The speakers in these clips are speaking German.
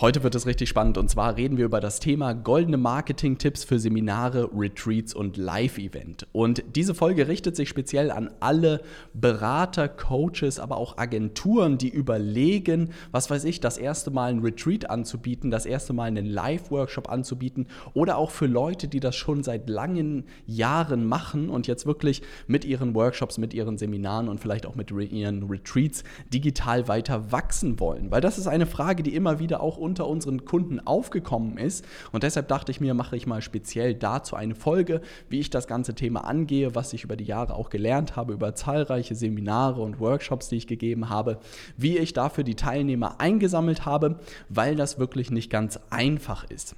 Heute wird es richtig spannend und zwar reden wir über das Thema goldene Marketing-Tipps für Seminare, Retreats und Live-Event. Und diese Folge richtet sich speziell an alle Berater, Coaches, aber auch Agenturen, die überlegen, was weiß ich, das erste Mal ein Retreat anzubieten, das erste Mal einen Live-Workshop anzubieten oder auch für Leute, die das schon seit langen Jahren machen und jetzt wirklich mit ihren Workshops, mit ihren Seminaren und vielleicht auch mit ihren Retreats digital weiter wachsen wollen. Weil das ist eine Frage, die immer wieder auch unter unseren Kunden aufgekommen ist. Und deshalb dachte ich mir, mache ich mal speziell dazu eine Folge, wie ich das ganze Thema angehe, was ich über die Jahre auch gelernt habe, über zahlreiche Seminare und Workshops, die ich gegeben habe, wie ich dafür die Teilnehmer eingesammelt habe, weil das wirklich nicht ganz einfach ist.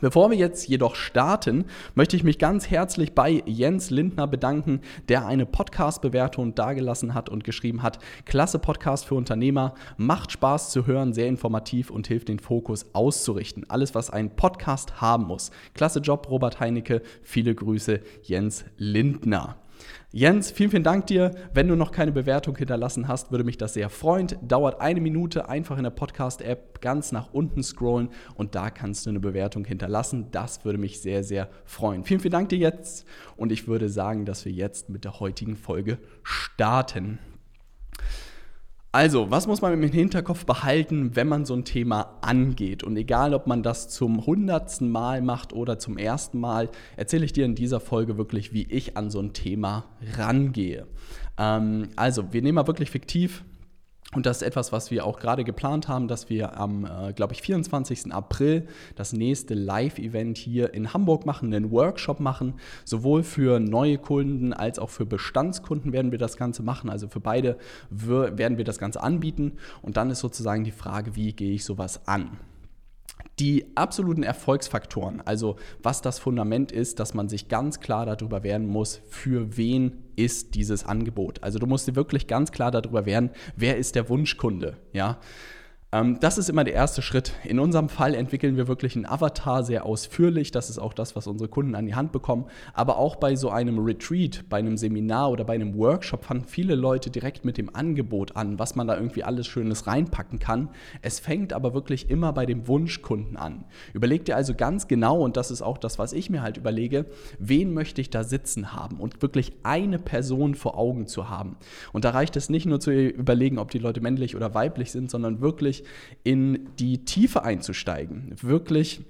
Bevor wir jetzt jedoch starten, möchte ich mich ganz herzlich bei Jens Lindner bedanken, der eine Podcast-Bewertung dargelassen hat und geschrieben hat, klasse Podcast für Unternehmer, macht Spaß zu hören, sehr informativ und hilft den Fokus auszurichten. Alles, was ein Podcast haben muss. Klasse Job, Robert Heinecke. Viele Grüße, Jens Lindner. Jens, vielen, vielen Dank dir. Wenn du noch keine Bewertung hinterlassen hast, würde mich das sehr freuen. Dauert eine Minute, einfach in der Podcast-App ganz nach unten scrollen und da kannst du eine Bewertung hinterlassen. Das würde mich sehr, sehr freuen. Vielen, vielen Dank dir jetzt und ich würde sagen, dass wir jetzt mit der heutigen Folge starten. Also, was muss man im Hinterkopf behalten, wenn man so ein Thema angeht? Und egal, ob man das zum hundertsten Mal macht oder zum ersten Mal, erzähle ich dir in dieser Folge wirklich, wie ich an so ein Thema rangehe. Ähm, also, wir nehmen mal wirklich fiktiv und das ist etwas, was wir auch gerade geplant haben, dass wir am, äh, glaube ich, 24. April das nächste Live-Event hier in Hamburg machen, einen Workshop machen. Sowohl für neue Kunden als auch für Bestandskunden werden wir das Ganze machen. Also für beide werden wir das Ganze anbieten. Und dann ist sozusagen die Frage, wie gehe ich sowas an? Die absoluten Erfolgsfaktoren, also was das Fundament ist, dass man sich ganz klar darüber werden muss, für wen ist dieses Angebot. Also du musst dir wirklich ganz klar darüber werden, wer ist der Wunschkunde, ja? Ähm, das ist immer der erste Schritt. In unserem Fall entwickeln wir wirklich einen Avatar sehr ausführlich. Das ist auch das, was unsere Kunden an die Hand bekommen. Aber auch bei so einem Retreat, bei einem Seminar oder bei einem Workshop fangen viele Leute direkt mit dem Angebot an, was man da irgendwie alles Schönes reinpacken kann. Es fängt aber wirklich immer bei dem Wunschkunden an. Überleg dir also ganz genau, und das ist auch das, was ich mir halt überlege, wen möchte ich da sitzen haben und wirklich eine Person vor Augen zu haben. Und da reicht es nicht nur zu überlegen, ob die Leute männlich oder weiblich sind, sondern wirklich in die Tiefe einzusteigen, wirklich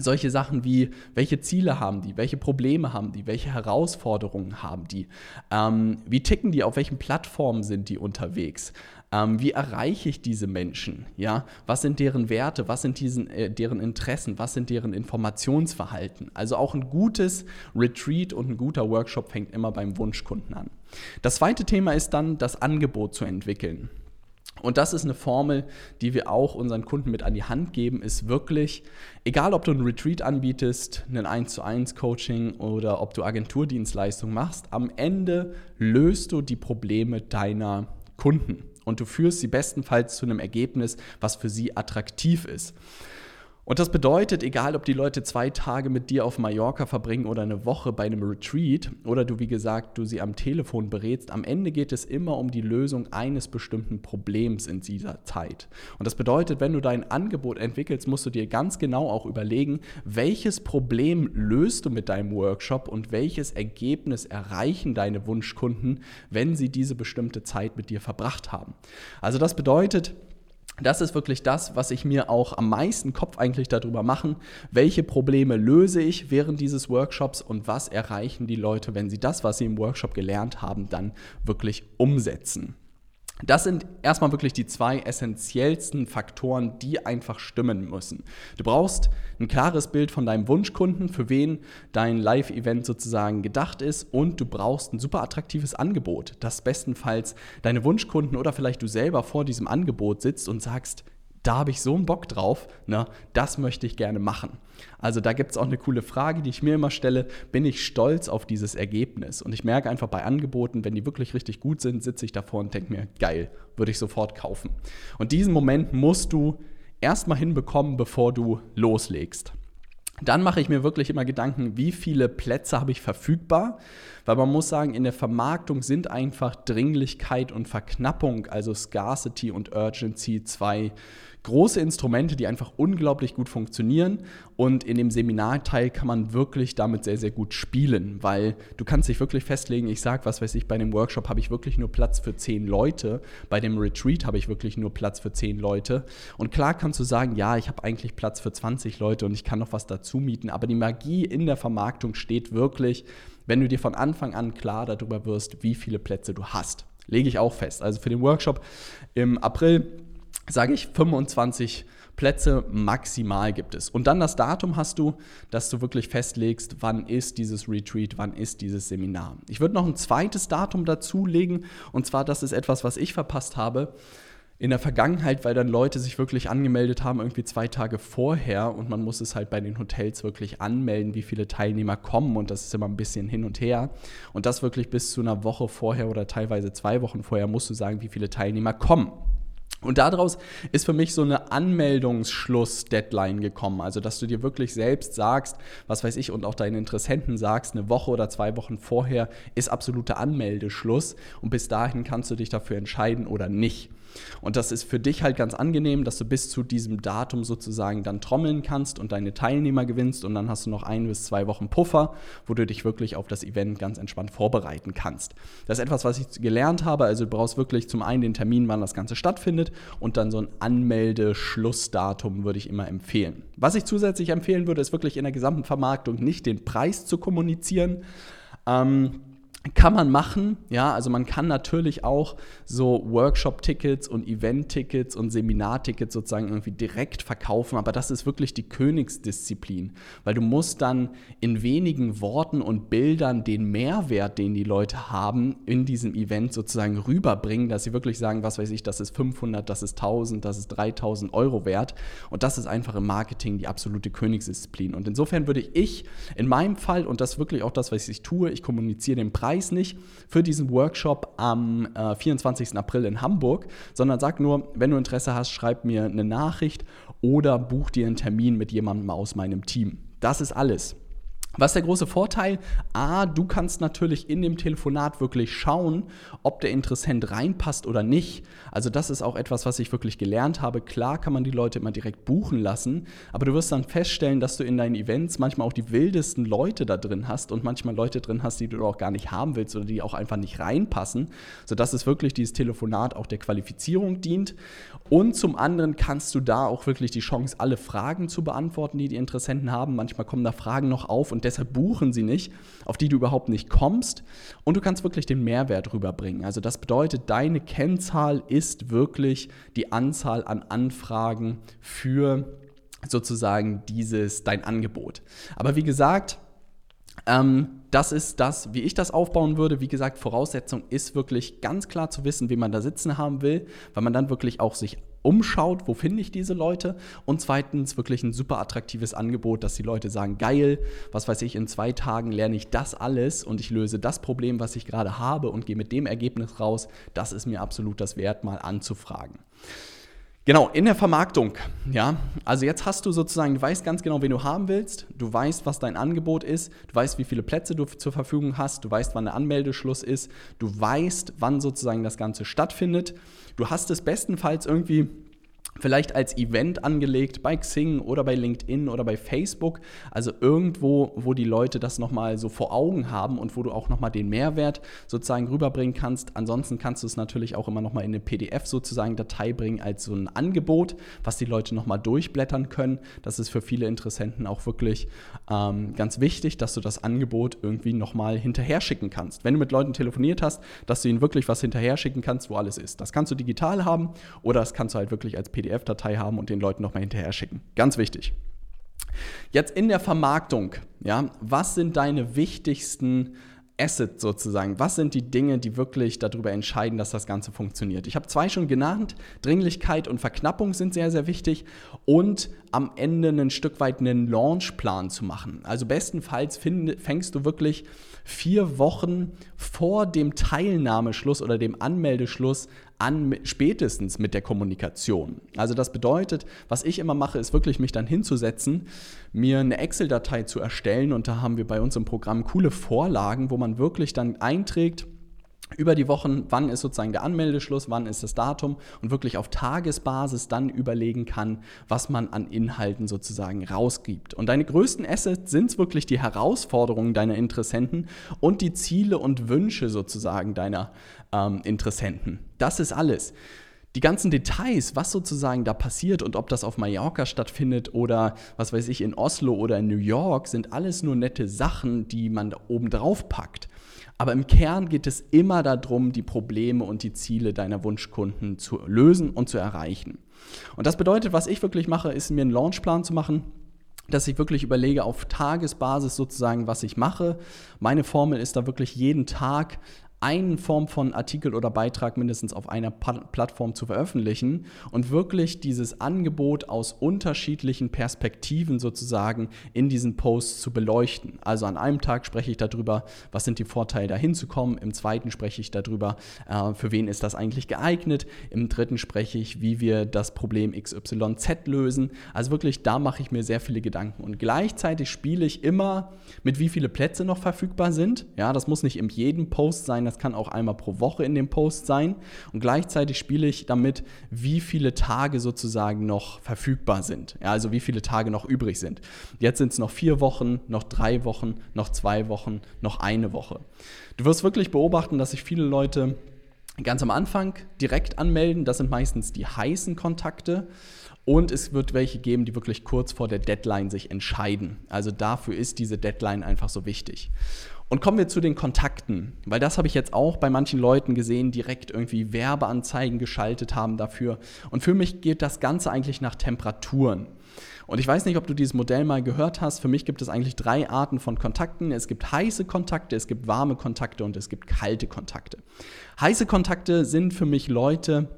solche Sachen wie, welche Ziele haben die, welche Probleme haben die, welche Herausforderungen haben die, ähm, wie ticken die, auf welchen Plattformen sind die unterwegs, ähm, wie erreiche ich diese Menschen, ja, was sind deren Werte, was sind diesen, äh, deren Interessen, was sind deren Informationsverhalten. Also auch ein gutes Retreat und ein guter Workshop fängt immer beim Wunschkunden an. Das zweite Thema ist dann, das Angebot zu entwickeln. Und das ist eine Formel, die wir auch unseren Kunden mit an die Hand geben, ist wirklich, egal ob du ein Retreat anbietest, ein 1 zu 1 Coaching oder ob du Agenturdienstleistung machst, am Ende löst du die Probleme deiner Kunden und du führst sie bestenfalls zu einem Ergebnis, was für sie attraktiv ist. Und das bedeutet, egal ob die Leute zwei Tage mit dir auf Mallorca verbringen oder eine Woche bei einem Retreat oder du, wie gesagt, du sie am Telefon berätst, am Ende geht es immer um die Lösung eines bestimmten Problems in dieser Zeit. Und das bedeutet, wenn du dein Angebot entwickelst, musst du dir ganz genau auch überlegen, welches Problem löst du mit deinem Workshop und welches Ergebnis erreichen deine Wunschkunden, wenn sie diese bestimmte Zeit mit dir verbracht haben. Also das bedeutet, das ist wirklich das, was ich mir auch am meisten Kopf eigentlich darüber machen. Welche Probleme löse ich während dieses Workshops und was erreichen die Leute, wenn sie das, was sie im Workshop gelernt haben, dann wirklich umsetzen? Das sind erstmal wirklich die zwei essentiellsten Faktoren, die einfach stimmen müssen. Du brauchst ein klares Bild von deinem Wunschkunden, für wen dein Live-Event sozusagen gedacht ist und du brauchst ein super attraktives Angebot, das bestenfalls deine Wunschkunden oder vielleicht du selber vor diesem Angebot sitzt und sagst, da habe ich so einen Bock drauf, ne, das möchte ich gerne machen. Also da gibt es auch eine coole Frage, die ich mir immer stelle, bin ich stolz auf dieses Ergebnis? Und ich merke einfach bei Angeboten, wenn die wirklich richtig gut sind, sitze ich davor und denke mir, geil, würde ich sofort kaufen. Und diesen Moment musst du erstmal hinbekommen, bevor du loslegst. Dann mache ich mir wirklich immer Gedanken, wie viele Plätze habe ich verfügbar, weil man muss sagen, in der Vermarktung sind einfach Dringlichkeit und Verknappung, also Scarcity und Urgency, zwei große Instrumente, die einfach unglaublich gut funktionieren. Und in dem Seminarteil kann man wirklich damit sehr, sehr gut spielen, weil du kannst dich wirklich festlegen, ich sage, was weiß ich, bei dem Workshop habe ich wirklich nur Platz für zehn Leute, bei dem Retreat habe ich wirklich nur Platz für zehn Leute. Und klar kannst du sagen, ja, ich habe eigentlich Platz für 20 Leute und ich kann noch was dazu mieten, aber die Magie in der Vermarktung steht wirklich, wenn du dir von Anfang an klar darüber wirst, wie viele Plätze du hast. Lege ich auch fest. Also für den Workshop im April sage ich 25 Plätze maximal gibt es. Und dann das Datum hast du, dass du wirklich festlegst, wann ist dieses Retreat, wann ist dieses Seminar. Ich würde noch ein zweites Datum dazulegen und zwar, das ist etwas, was ich verpasst habe in der Vergangenheit, weil dann Leute sich wirklich angemeldet haben, irgendwie zwei Tage vorher und man muss es halt bei den Hotels wirklich anmelden, wie viele Teilnehmer kommen und das ist immer ein bisschen hin und her. Und das wirklich bis zu einer Woche vorher oder teilweise zwei Wochen vorher musst du sagen, wie viele Teilnehmer kommen. Und daraus ist für mich so eine Anmeldungsschluss-Deadline gekommen. Also, dass du dir wirklich selbst sagst, was weiß ich, und auch deinen Interessenten sagst, eine Woche oder zwei Wochen vorher ist absoluter Anmeldeschluss. Und bis dahin kannst du dich dafür entscheiden oder nicht. Und das ist für dich halt ganz angenehm, dass du bis zu diesem Datum sozusagen dann trommeln kannst und deine Teilnehmer gewinnst und dann hast du noch ein bis zwei Wochen Puffer, wo du dich wirklich auf das Event ganz entspannt vorbereiten kannst. Das ist etwas, was ich gelernt habe. Also du brauchst wirklich zum einen den Termin, wann das Ganze stattfindet und dann so ein Anmeldeschlussdatum würde ich immer empfehlen. Was ich zusätzlich empfehlen würde, ist wirklich in der gesamten Vermarktung nicht den Preis zu kommunizieren. Ähm, kann man machen, ja, also man kann natürlich auch so Workshop-Tickets und Event-Tickets und Seminar-Tickets sozusagen irgendwie direkt verkaufen, aber das ist wirklich die Königsdisziplin, weil du musst dann in wenigen Worten und Bildern den Mehrwert, den die Leute haben, in diesem Event sozusagen rüberbringen, dass sie wirklich sagen, was weiß ich, das ist 500, das ist 1000, das ist 3000 Euro wert. Und das ist einfach im Marketing die absolute Königsdisziplin. Und insofern würde ich in meinem Fall, und das wirklich auch das, was ich tue, ich kommuniziere den Preis Preis nicht für diesen Workshop am äh, 24. April in Hamburg, sondern sag nur, wenn du Interesse hast, schreib mir eine Nachricht oder buch dir einen Termin mit jemandem aus meinem Team. Das ist alles. Was ist der große Vorteil? A, du kannst natürlich in dem Telefonat wirklich schauen, ob der Interessent reinpasst oder nicht. Also das ist auch etwas, was ich wirklich gelernt habe. Klar kann man die Leute immer direkt buchen lassen, aber du wirst dann feststellen, dass du in deinen Events manchmal auch die wildesten Leute da drin hast und manchmal Leute drin hast, die du auch gar nicht haben willst oder die auch einfach nicht reinpassen, sodass es wirklich dieses Telefonat auch der Qualifizierung dient. Und zum anderen kannst du da auch wirklich die Chance, alle Fragen zu beantworten, die die Interessenten haben. Manchmal kommen da Fragen noch auf und deshalb buchen sie nicht, auf die du überhaupt nicht kommst. Und du kannst wirklich den Mehrwert rüberbringen. Also das bedeutet, deine Kennzahl ist wirklich die Anzahl an Anfragen für sozusagen dieses dein Angebot. Aber wie gesagt, ähm, das ist das, wie ich das aufbauen würde. Wie gesagt, Voraussetzung ist wirklich ganz klar zu wissen, wie man da sitzen haben will, weil man dann wirklich auch sich umschaut, wo finde ich diese Leute und zweitens wirklich ein super attraktives Angebot, dass die Leute sagen, geil, was weiß ich, in zwei Tagen lerne ich das alles und ich löse das Problem, was ich gerade habe und gehe mit dem Ergebnis raus, das ist mir absolut das wert, mal anzufragen. Genau, in der Vermarktung, ja. Also jetzt hast du sozusagen, du weißt ganz genau, wen du haben willst, du weißt, was dein Angebot ist, du weißt, wie viele Plätze du zur Verfügung hast, du weißt, wann der Anmeldeschluss ist, du weißt, wann sozusagen das Ganze stattfindet. Du hast es bestenfalls irgendwie vielleicht als Event angelegt bei Xing oder bei LinkedIn oder bei Facebook. Also irgendwo, wo die Leute das nochmal so vor Augen haben und wo du auch nochmal den Mehrwert sozusagen rüberbringen kannst. Ansonsten kannst du es natürlich auch immer nochmal in eine PDF sozusagen Datei bringen als so ein Angebot, was die Leute nochmal durchblättern können. Das ist für viele Interessenten auch wirklich ähm, ganz wichtig, dass du das Angebot irgendwie nochmal hinterher schicken kannst. Wenn du mit Leuten telefoniert hast, dass du ihnen wirklich was hinterher schicken kannst, wo alles ist. Das kannst du digital haben oder das kannst du halt wirklich als PDF PDF-Datei haben und den Leuten nochmal hinterher schicken. Ganz wichtig. Jetzt in der Vermarktung, ja, was sind deine wichtigsten Asset sozusagen? Was sind die Dinge, die wirklich darüber entscheiden, dass das Ganze funktioniert? Ich habe zwei schon genannt. Dringlichkeit und Verknappung sind sehr, sehr wichtig. Und am Ende ein Stück weit einen Launchplan zu machen. Also bestenfalls find, fängst du wirklich vier Wochen vor dem Teilnahmeschluss oder dem Anmeldeschluss an spätestens mit der Kommunikation. Also das bedeutet, was ich immer mache, ist wirklich mich dann hinzusetzen, mir eine Excel-Datei zu erstellen und da haben wir bei uns im Programm coole Vorlagen, wo man wirklich dann einträgt, über die Wochen, wann ist sozusagen der Anmeldeschluss, wann ist das Datum und wirklich auf Tagesbasis dann überlegen kann, was man an Inhalten sozusagen rausgibt. Und deine größten Assets sind wirklich die Herausforderungen deiner Interessenten und die Ziele und Wünsche sozusagen deiner ähm, Interessenten. Das ist alles. Die ganzen Details, was sozusagen da passiert und ob das auf Mallorca stattfindet oder was weiß ich in Oslo oder in New York, sind alles nur nette Sachen, die man oben drauf packt. Aber im Kern geht es immer darum, die Probleme und die Ziele deiner Wunschkunden zu lösen und zu erreichen. Und das bedeutet, was ich wirklich mache, ist mir einen Launchplan zu machen, dass ich wirklich überlege auf Tagesbasis sozusagen, was ich mache. Meine Formel ist da wirklich jeden Tag eine Form von Artikel oder Beitrag mindestens auf einer Plattform zu veröffentlichen und wirklich dieses Angebot aus unterschiedlichen Perspektiven sozusagen in diesen Posts zu beleuchten. Also an einem Tag spreche ich darüber, was sind die Vorteile dahin zu kommen, im zweiten spreche ich darüber, äh, für wen ist das eigentlich geeignet, im dritten spreche ich, wie wir das Problem XYZ lösen. Also wirklich, da mache ich mir sehr viele Gedanken und gleichzeitig spiele ich immer mit wie viele Plätze noch verfügbar sind. Ja, das muss nicht in jedem Post sein, das kann auch einmal pro Woche in dem Post sein. Und gleichzeitig spiele ich damit, wie viele Tage sozusagen noch verfügbar sind. Ja, also wie viele Tage noch übrig sind. Jetzt sind es noch vier Wochen, noch drei Wochen, noch zwei Wochen, noch eine Woche. Du wirst wirklich beobachten, dass sich viele Leute ganz am Anfang direkt anmelden. Das sind meistens die heißen Kontakte. Und es wird welche geben, die wirklich kurz vor der Deadline sich entscheiden. Also dafür ist diese Deadline einfach so wichtig. Und kommen wir zu den Kontakten, weil das habe ich jetzt auch bei manchen Leuten gesehen, direkt irgendwie Werbeanzeigen geschaltet haben dafür. Und für mich geht das Ganze eigentlich nach Temperaturen. Und ich weiß nicht, ob du dieses Modell mal gehört hast. Für mich gibt es eigentlich drei Arten von Kontakten. Es gibt heiße Kontakte, es gibt warme Kontakte und es gibt kalte Kontakte. Heiße Kontakte sind für mich Leute,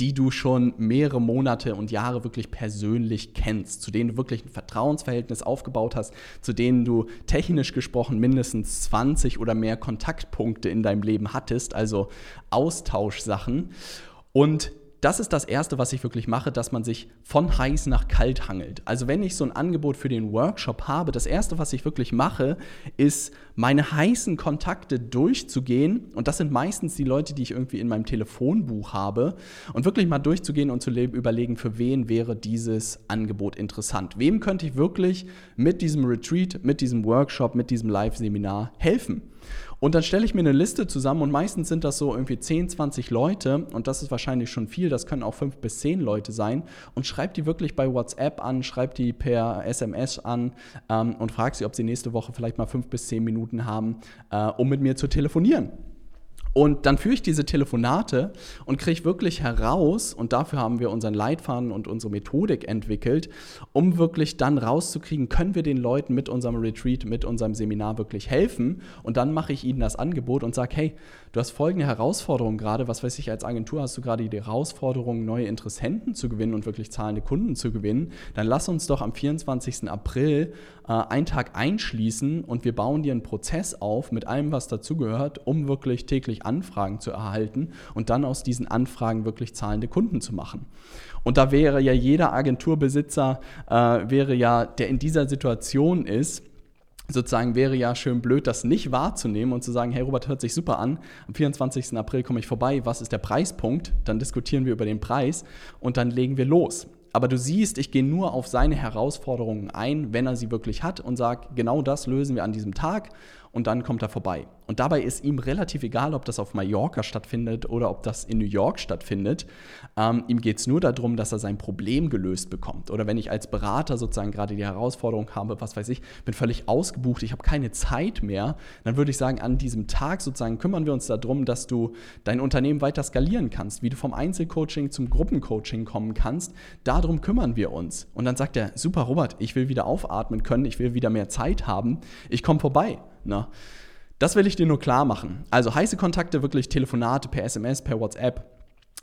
die du schon mehrere Monate und Jahre wirklich persönlich kennst, zu denen du wirklich ein Vertrauensverhältnis aufgebaut hast, zu denen du technisch gesprochen mindestens 20 oder mehr Kontaktpunkte in deinem Leben hattest, also Austauschsachen. Und das ist das Erste, was ich wirklich mache, dass man sich von heiß nach kalt hangelt. Also wenn ich so ein Angebot für den Workshop habe, das Erste, was ich wirklich mache, ist meine heißen Kontakte durchzugehen. Und das sind meistens die Leute, die ich irgendwie in meinem Telefonbuch habe. Und wirklich mal durchzugehen und zu überlegen, für wen wäre dieses Angebot interessant. Wem könnte ich wirklich mit diesem Retreat, mit diesem Workshop, mit diesem Live-Seminar helfen? Und dann stelle ich mir eine Liste zusammen und meistens sind das so irgendwie 10, 20 Leute und das ist wahrscheinlich schon viel, das können auch 5 bis 10 Leute sein und schreibe die wirklich bei WhatsApp an, schreibe die per SMS an ähm, und frage sie, ob sie nächste Woche vielleicht mal 5 bis 10 Minuten haben, äh, um mit mir zu telefonieren. Und dann führe ich diese Telefonate und kriege wirklich heraus, und dafür haben wir unseren Leitfaden und unsere Methodik entwickelt, um wirklich dann rauszukriegen, können wir den Leuten mit unserem Retreat, mit unserem Seminar wirklich helfen. Und dann mache ich ihnen das Angebot und sage, hey, du hast folgende Herausforderung gerade, was weiß ich, als Agentur hast du gerade die Herausforderung, neue Interessenten zu gewinnen und wirklich zahlende Kunden zu gewinnen. Dann lass uns doch am 24. April äh, einen Tag einschließen und wir bauen dir einen Prozess auf mit allem, was dazugehört, um wirklich täglich Anfragen zu erhalten und dann aus diesen Anfragen wirklich zahlende Kunden zu machen. Und da wäre ja jeder Agenturbesitzer, äh, wäre ja, der in dieser Situation ist, sozusagen wäre ja schön blöd, das nicht wahrzunehmen und zu sagen, hey Robert, hört sich super an, am 24. April komme ich vorbei, was ist der Preispunkt? Dann diskutieren wir über den Preis und dann legen wir los. Aber du siehst, ich gehe nur auf seine Herausforderungen ein, wenn er sie wirklich hat und sage, genau das lösen wir an diesem Tag und dann kommt er vorbei. Und dabei ist ihm relativ egal, ob das auf Mallorca stattfindet oder ob das in New York stattfindet. Ähm, ihm geht es nur darum, dass er sein Problem gelöst bekommt. Oder wenn ich als Berater sozusagen gerade die Herausforderung habe, was weiß ich, bin völlig ausgebucht, ich habe keine Zeit mehr, dann würde ich sagen, an diesem Tag sozusagen kümmern wir uns darum, dass du dein Unternehmen weiter skalieren kannst, wie du vom Einzelcoaching zum Gruppencoaching kommen kannst. Darum kümmern wir uns. Und dann sagt er, super Robert, ich will wieder aufatmen können, ich will wieder mehr Zeit haben, ich komme vorbei. Na, Das will ich dir nur klar machen. Also heiße Kontakte, wirklich Telefonate per SMS, per WhatsApp,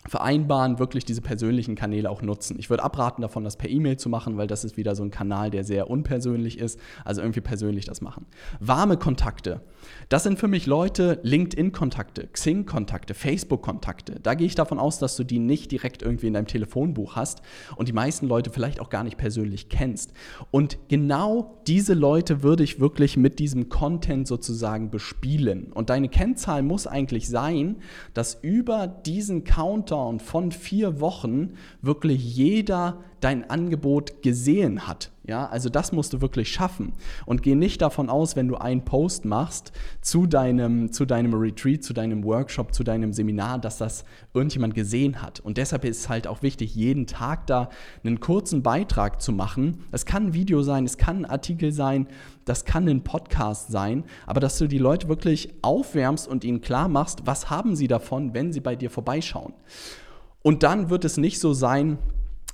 vereinbaren, wirklich diese persönlichen Kanäle auch nutzen. Ich würde abraten davon, das per E-Mail zu machen, weil das ist wieder so ein Kanal, der sehr unpersönlich ist. Also irgendwie persönlich das machen. Warme Kontakte. Das sind für mich Leute, LinkedIn-Kontakte, Xing-Kontakte, Facebook-Kontakte. Da gehe ich davon aus, dass du die nicht direkt irgendwie in deinem Telefonbuch hast und die meisten Leute vielleicht auch gar nicht persönlich kennst. Und genau diese Leute würde ich wirklich mit diesem Content sozusagen bespielen. Und deine Kennzahl muss eigentlich sein, dass über diesen Counter Countdown von vier Wochen wirklich jeder dein Angebot gesehen hat. Ja, also das musst du wirklich schaffen. Und geh nicht davon aus, wenn du einen Post machst zu deinem, zu deinem Retreat, zu deinem Workshop, zu deinem Seminar, dass das irgendjemand gesehen hat. Und deshalb ist es halt auch wichtig, jeden Tag da einen kurzen Beitrag zu machen. Es kann ein Video sein, es kann ein Artikel sein, das kann ein Podcast sein, aber dass du die Leute wirklich aufwärmst und ihnen klar machst, was haben sie davon, wenn sie bei dir vorbeischauen. Und dann wird es nicht so sein,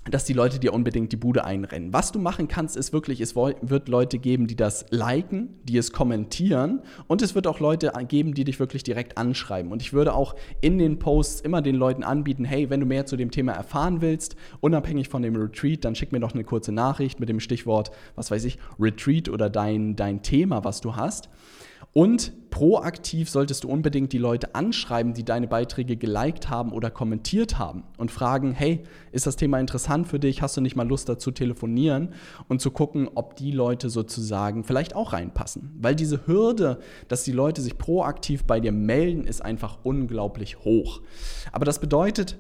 dass die Leute dir unbedingt die Bude einrennen. Was du machen kannst, ist wirklich, es wird Leute geben, die das liken, die es kommentieren und es wird auch Leute geben, die dich wirklich direkt anschreiben. Und ich würde auch in den Posts immer den Leuten anbieten, hey, wenn du mehr zu dem Thema erfahren willst, unabhängig von dem Retreat, dann schick mir doch eine kurze Nachricht mit dem Stichwort, was weiß ich, Retreat oder dein, dein Thema, was du hast. Und proaktiv solltest du unbedingt die Leute anschreiben, die deine Beiträge geliked haben oder kommentiert haben und fragen, hey, ist das Thema interessant für dich? Hast du nicht mal Lust dazu telefonieren und zu gucken, ob die Leute sozusagen vielleicht auch reinpassen? Weil diese Hürde, dass die Leute sich proaktiv bei dir melden, ist einfach unglaublich hoch. Aber das bedeutet,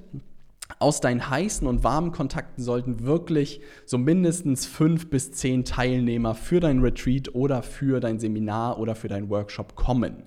aus deinen heißen und warmen Kontakten sollten wirklich so mindestens fünf bis zehn Teilnehmer für dein Retreat oder für dein Seminar oder für deinen Workshop kommen.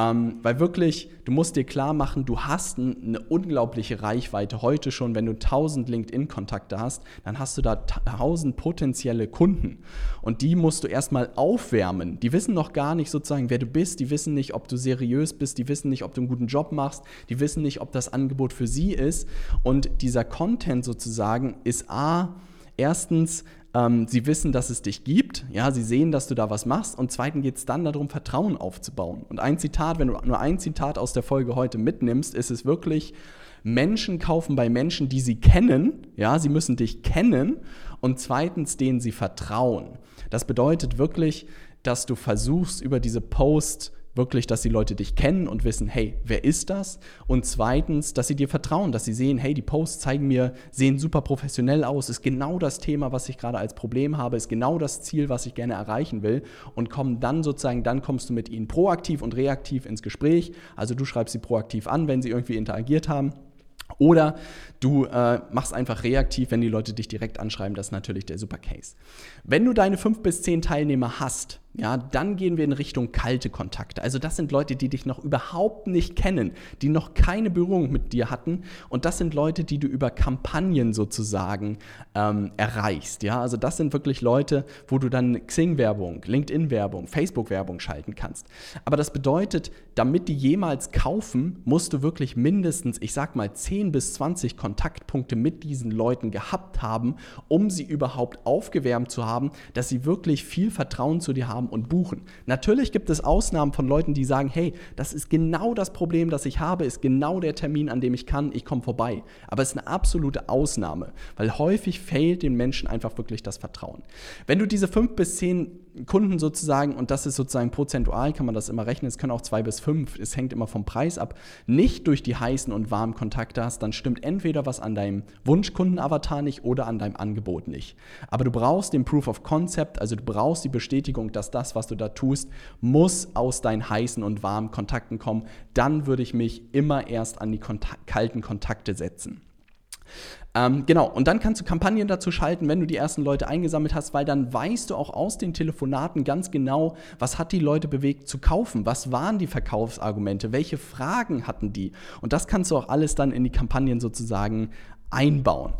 Ähm, weil wirklich, du musst dir klar machen, du hast eine unglaubliche Reichweite heute schon. Wenn du 1000 LinkedIn-Kontakte hast, dann hast du da 1000 potenzielle Kunden. Und die musst du erstmal aufwärmen. Die wissen noch gar nicht sozusagen, wer du bist. Die wissen nicht, ob du seriös bist. Die wissen nicht, ob du einen guten Job machst. Die wissen nicht, ob das Angebot für sie ist. Und dieser Content sozusagen ist A, erstens ähm, sie wissen, dass es dich gibt, ja, sie sehen, dass du da was machst und zweitens geht es dann darum, Vertrauen aufzubauen. Und ein Zitat, wenn du nur ein Zitat aus der Folge heute mitnimmst, ist es wirklich, Menschen kaufen bei Menschen, die sie kennen, ja, sie müssen dich kennen und zweitens, denen sie vertrauen. Das bedeutet wirklich, dass du versuchst, über diese Post wirklich, dass die Leute dich kennen und wissen, hey, wer ist das? Und zweitens, dass sie dir vertrauen, dass sie sehen, hey, die Posts zeigen mir, sehen super professionell aus, ist genau das Thema, was ich gerade als Problem habe, ist genau das Ziel, was ich gerne erreichen will und kommen dann sozusagen, dann kommst du mit ihnen proaktiv und reaktiv ins Gespräch. Also du schreibst sie proaktiv an, wenn sie irgendwie interagiert haben. Oder du äh, machst einfach reaktiv, wenn die Leute dich direkt anschreiben, das ist natürlich der super Case. Wenn du deine fünf bis zehn Teilnehmer hast, ja, dann gehen wir in Richtung kalte Kontakte. Also das sind Leute, die dich noch überhaupt nicht kennen, die noch keine Berührung mit dir hatten. Und das sind Leute, die du über Kampagnen sozusagen ähm, erreichst. Ja, also das sind wirklich Leute, wo du dann Xing-Werbung, LinkedIn-Werbung, Facebook-Werbung schalten kannst. Aber das bedeutet, damit die jemals kaufen, musst du wirklich mindestens, ich sag mal, 10 bis 20 Kontaktpunkte mit diesen Leuten gehabt haben, um sie überhaupt aufgewärmt zu haben, dass sie wirklich viel Vertrauen zu dir haben haben und buchen. Natürlich gibt es Ausnahmen von Leuten, die sagen, hey, das ist genau das Problem, das ich habe, ist genau der Termin, an dem ich kann, ich komme vorbei. Aber es ist eine absolute Ausnahme, weil häufig fehlt den Menschen einfach wirklich das Vertrauen. Wenn du diese fünf bis zehn Kunden sozusagen, und das ist sozusagen prozentual, kann man das immer rechnen, es können auch zwei bis fünf, es hängt immer vom Preis ab, nicht durch die heißen und warmen Kontakte hast, dann stimmt entweder was an deinem Wunschkundenavatar nicht oder an deinem Angebot nicht. Aber du brauchst den Proof of Concept, also du brauchst die Bestätigung, dass das, was du da tust, muss aus deinen heißen und warmen Kontakten kommen. Dann würde ich mich immer erst an die Kontakt kalten Kontakte setzen. Ähm, genau, und dann kannst du Kampagnen dazu schalten, wenn du die ersten Leute eingesammelt hast, weil dann weißt du auch aus den Telefonaten ganz genau, was hat die Leute bewegt zu kaufen, was waren die Verkaufsargumente, welche Fragen hatten die. Und das kannst du auch alles dann in die Kampagnen sozusagen einbauen.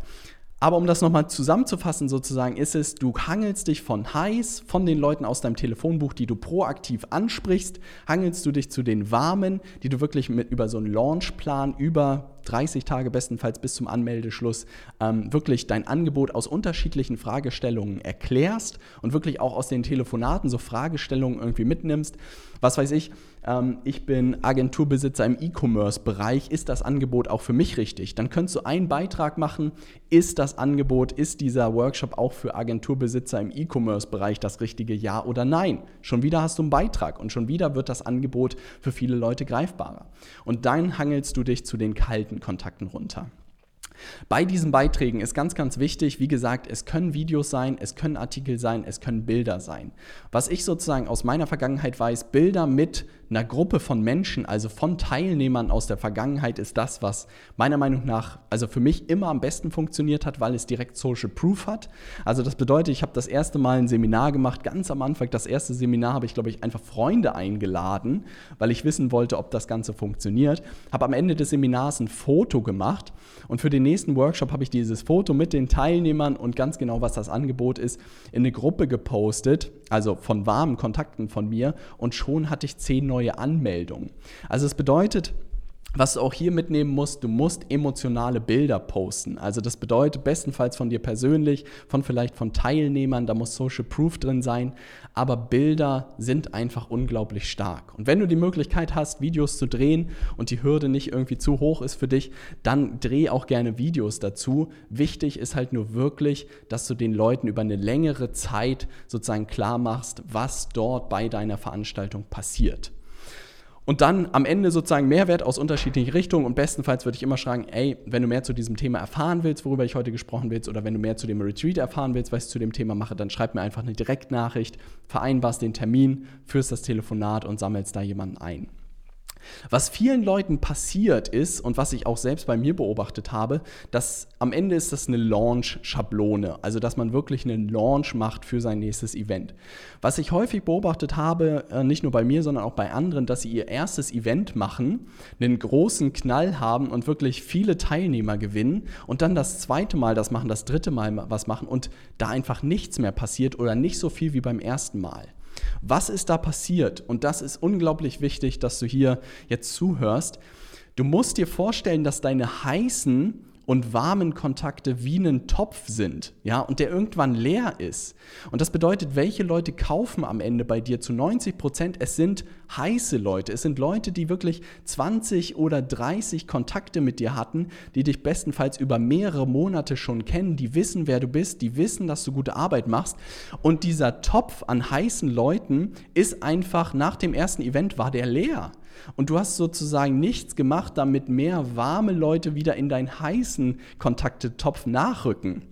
Aber um das nochmal zusammenzufassen, sozusagen, ist es, du hangelst dich von heiß, von den Leuten aus deinem Telefonbuch, die du proaktiv ansprichst, hangelst du dich zu den warmen, die du wirklich mit über so einen Launchplan über 30 Tage bestenfalls bis zum Anmeldeschluss ähm, wirklich dein Angebot aus unterschiedlichen Fragestellungen erklärst und wirklich auch aus den Telefonaten so Fragestellungen irgendwie mitnimmst. Was weiß ich, ähm, ich bin Agenturbesitzer im E-Commerce-Bereich, ist das Angebot auch für mich richtig? Dann könntest du einen Beitrag machen, ist das Angebot, ist dieser Workshop auch für Agenturbesitzer im E-Commerce-Bereich das richtige Ja oder Nein? Schon wieder hast du einen Beitrag und schon wieder wird das Angebot für viele Leute greifbarer. Und dann hangelst du dich zu den kalten Kontakten runter. Bei diesen Beiträgen ist ganz, ganz wichtig, wie gesagt, es können Videos sein, es können Artikel sein, es können Bilder sein. Was ich sozusagen aus meiner Vergangenheit weiß, Bilder mit einer Gruppe von Menschen, also von Teilnehmern aus der Vergangenheit, ist das, was meiner Meinung nach, also für mich immer am besten funktioniert hat, weil es direkt Social Proof hat. Also das bedeutet, ich habe das erste Mal ein Seminar gemacht, ganz am Anfang, das erste Seminar habe ich, glaube ich, einfach Freunde eingeladen, weil ich wissen wollte, ob das Ganze funktioniert. Habe am Ende des Seminars ein Foto gemacht und für den nächsten Workshop habe ich dieses Foto mit den Teilnehmern und ganz genau, was das Angebot ist, in eine Gruppe gepostet, also von warmen Kontakten von mir und schon hatte ich zehn neue neue Anmeldung. Also es bedeutet, was du auch hier mitnehmen musst, du musst emotionale Bilder posten. Also das bedeutet bestenfalls von dir persönlich, von vielleicht von Teilnehmern, da muss Social Proof drin sein, aber Bilder sind einfach unglaublich stark. Und wenn du die Möglichkeit hast, Videos zu drehen und die Hürde nicht irgendwie zu hoch ist für dich, dann dreh auch gerne Videos dazu. Wichtig ist halt nur wirklich, dass du den Leuten über eine längere Zeit sozusagen klar machst, was dort bei deiner Veranstaltung passiert. Und dann am Ende sozusagen Mehrwert aus unterschiedlichen Richtungen und bestenfalls würde ich immer schreiben, ey, wenn du mehr zu diesem Thema erfahren willst, worüber ich heute gesprochen willst, oder wenn du mehr zu dem Retreat erfahren willst, was ich zu dem Thema mache, dann schreib mir einfach eine Direktnachricht, vereinbarst den Termin, führst das Telefonat und sammelst da jemanden ein. Was vielen Leuten passiert ist und was ich auch selbst bei mir beobachtet habe, dass am Ende ist das eine Launch-Schablone, also dass man wirklich einen Launch macht für sein nächstes Event. Was ich häufig beobachtet habe, äh, nicht nur bei mir, sondern auch bei anderen, dass sie ihr erstes Event machen, einen großen Knall haben und wirklich viele Teilnehmer gewinnen und dann das zweite Mal das machen, das dritte Mal was machen und da einfach nichts mehr passiert oder nicht so viel wie beim ersten Mal. Was ist da passiert? Und das ist unglaublich wichtig, dass du hier jetzt zuhörst. Du musst dir vorstellen, dass deine heißen und warmen Kontakte wie ein Topf sind, ja, und der irgendwann leer ist. Und das bedeutet, welche Leute kaufen am Ende bei dir zu 90 Prozent? Es sind heiße Leute. Es sind Leute, die wirklich 20 oder 30 Kontakte mit dir hatten, die dich bestenfalls über mehrere Monate schon kennen, die wissen, wer du bist, die wissen, dass du gute Arbeit machst. Und dieser Topf an heißen Leuten ist einfach nach dem ersten Event war der leer. Und du hast sozusagen nichts gemacht, damit mehr warme Leute wieder in deinen heißen Kontaktetopf nachrücken.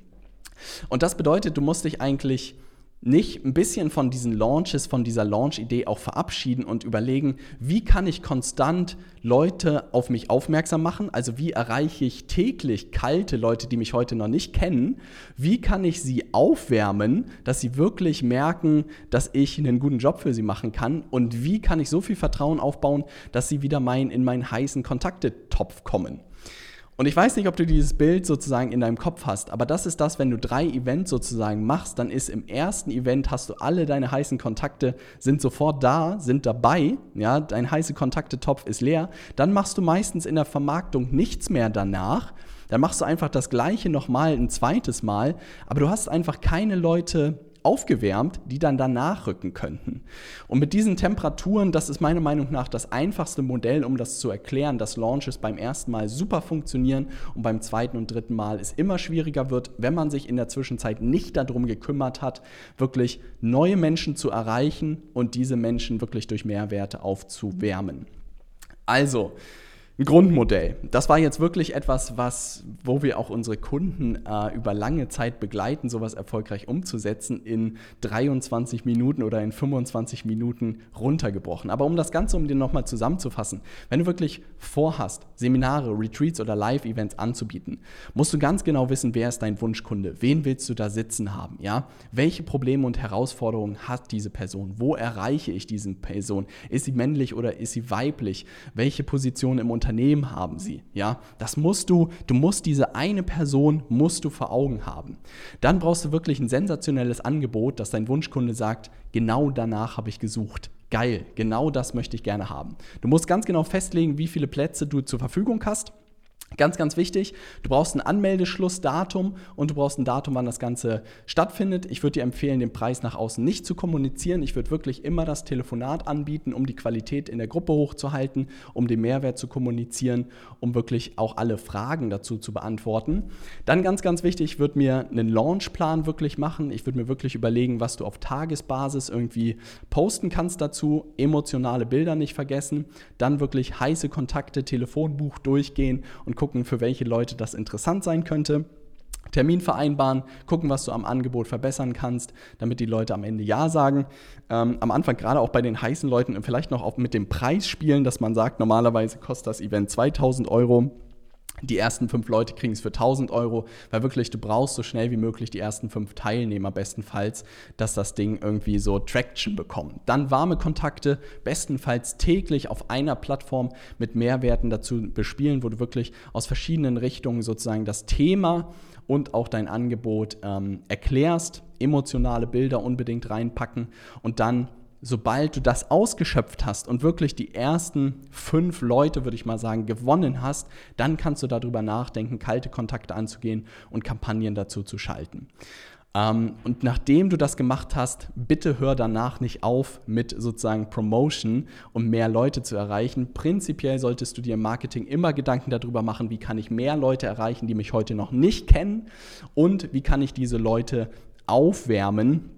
Und das bedeutet, du musst dich eigentlich nicht ein bisschen von diesen Launches, von dieser Launch-Idee auch verabschieden und überlegen, wie kann ich konstant Leute auf mich aufmerksam machen? Also wie erreiche ich täglich kalte Leute, die mich heute noch nicht kennen? Wie kann ich sie aufwärmen, dass sie wirklich merken, dass ich einen guten Job für sie machen kann? Und wie kann ich so viel Vertrauen aufbauen, dass sie wieder mein, in meinen heißen Kontaktetopf kommen? Und ich weiß nicht, ob du dieses Bild sozusagen in deinem Kopf hast, aber das ist das, wenn du drei Events sozusagen machst, dann ist im ersten Event hast du alle deine heißen Kontakte sind sofort da, sind dabei, ja, dein heiße Kontaktetopf ist leer, dann machst du meistens in der Vermarktung nichts mehr danach, dann machst du einfach das gleiche nochmal ein zweites Mal, aber du hast einfach keine Leute aufgewärmt, die dann danach rücken könnten. Und mit diesen Temperaturen, das ist meiner Meinung nach das einfachste Modell, um das zu erklären, dass Launches beim ersten Mal super funktionieren und beim zweiten und dritten Mal es immer schwieriger wird, wenn man sich in der Zwischenzeit nicht darum gekümmert hat, wirklich neue Menschen zu erreichen und diese Menschen wirklich durch Mehrwerte aufzuwärmen. Also, ein Grundmodell. Das war jetzt wirklich etwas, was, wo wir auch unsere Kunden äh, über lange Zeit begleiten, sowas erfolgreich umzusetzen, in 23 Minuten oder in 25 Minuten runtergebrochen. Aber um das Ganze, um dir nochmal zusammenzufassen, wenn du wirklich vorhast, Seminare, Retreats oder Live-Events anzubieten, musst du ganz genau wissen, wer ist dein Wunschkunde, wen willst du da sitzen haben, ja? Welche Probleme und Herausforderungen hat diese Person? Wo erreiche ich diese Person? Ist sie männlich oder ist sie weiblich? Welche Position im Unternehmen Unternehmen haben sie. Ja, das musst du, du musst diese eine Person musst du vor Augen haben. Dann brauchst du wirklich ein sensationelles Angebot, dass dein Wunschkunde sagt, genau danach habe ich gesucht. Geil, genau das möchte ich gerne haben. Du musst ganz genau festlegen, wie viele Plätze du zur Verfügung hast Ganz, ganz wichtig, du brauchst ein Anmeldeschlussdatum und du brauchst ein Datum, wann das Ganze stattfindet. Ich würde dir empfehlen, den Preis nach außen nicht zu kommunizieren. Ich würde wirklich immer das Telefonat anbieten, um die Qualität in der Gruppe hochzuhalten, um den Mehrwert zu kommunizieren, um wirklich auch alle Fragen dazu zu beantworten. Dann ganz, ganz wichtig, ich würde mir einen Launchplan wirklich machen. Ich würde mir wirklich überlegen, was du auf Tagesbasis irgendwie posten kannst dazu. Emotionale Bilder nicht vergessen. Dann wirklich heiße Kontakte, Telefonbuch durchgehen und gucken, für welche Leute das interessant sein könnte. Termin vereinbaren, gucken, was du am Angebot verbessern kannst, damit die Leute am Ende Ja sagen. Ähm, am Anfang gerade auch bei den heißen Leuten vielleicht noch mit dem Preis spielen, dass man sagt, normalerweise kostet das Event 2000 Euro die ersten fünf Leute kriegen es für 1000 Euro, weil wirklich du brauchst so schnell wie möglich die ersten fünf Teilnehmer bestenfalls, dass das Ding irgendwie so Traction bekommt. Dann warme Kontakte, bestenfalls täglich auf einer Plattform mit Mehrwerten dazu bespielen, wo du wirklich aus verschiedenen Richtungen sozusagen das Thema und auch dein Angebot ähm, erklärst, emotionale Bilder unbedingt reinpacken und dann sobald du das ausgeschöpft hast und wirklich die ersten fünf Leute, würde ich mal sagen, gewonnen hast, dann kannst du darüber nachdenken, kalte Kontakte anzugehen und Kampagnen dazu zu schalten. Ähm, und nachdem du das gemacht hast, bitte hör danach nicht auf mit sozusagen Promotion, um mehr Leute zu erreichen. Prinzipiell solltest du dir im Marketing immer Gedanken darüber machen, wie kann ich mehr Leute erreichen, die mich heute noch nicht kennen und wie kann ich diese Leute aufwärmen,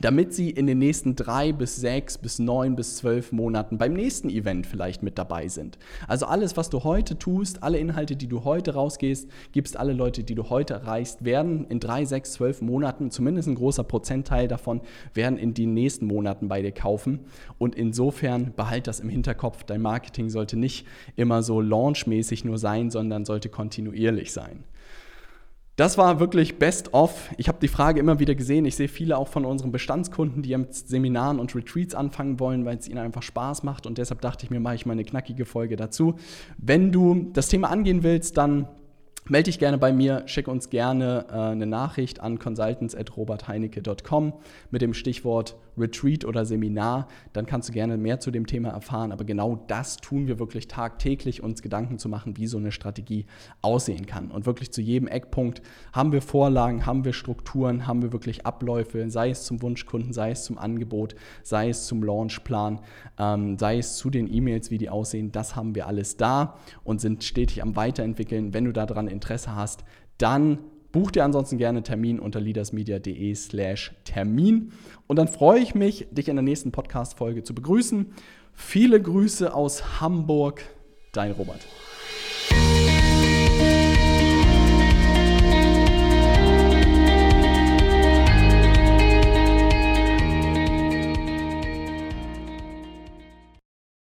damit sie in den nächsten drei bis sechs bis neun bis zwölf Monaten beim nächsten Event vielleicht mit dabei sind. Also alles, was du heute tust, alle Inhalte, die du heute rausgehst, gibst alle Leute, die du heute erreichst, werden in drei, sechs, zwölf Monaten, zumindest ein großer Prozentteil davon, werden in den nächsten Monaten bei dir kaufen. Und insofern behalt das im Hinterkopf. Dein Marketing sollte nicht immer so launchmäßig nur sein, sondern sollte kontinuierlich sein. Das war wirklich best of. Ich habe die Frage immer wieder gesehen. Ich sehe viele auch von unseren Bestandskunden, die mit Seminaren und Retreats anfangen wollen, weil es ihnen einfach Spaß macht. Und deshalb dachte ich mir, mache ich mal eine knackige Folge dazu. Wenn du das Thema angehen willst, dann Melde dich gerne bei mir, schick uns gerne äh, eine Nachricht an consultants.robertheinecke.com mit dem Stichwort Retreat oder Seminar. Dann kannst du gerne mehr zu dem Thema erfahren. Aber genau das tun wir wirklich tagtäglich, uns Gedanken zu machen, wie so eine Strategie aussehen kann. Und wirklich zu jedem Eckpunkt haben wir Vorlagen, haben wir Strukturen, haben wir wirklich Abläufe, sei es zum Wunschkunden, sei es zum Angebot, sei es zum Launchplan, ähm, sei es zu den E-Mails, wie die aussehen. Das haben wir alles da und sind stetig am Weiterentwickeln. Wenn du daran Interesse hast, dann buch dir ansonsten gerne einen Termin unter leadersmedia.de slash Termin. Und dann freue ich mich, dich in der nächsten Podcast-Folge zu begrüßen. Viele Grüße aus Hamburg, dein Robert.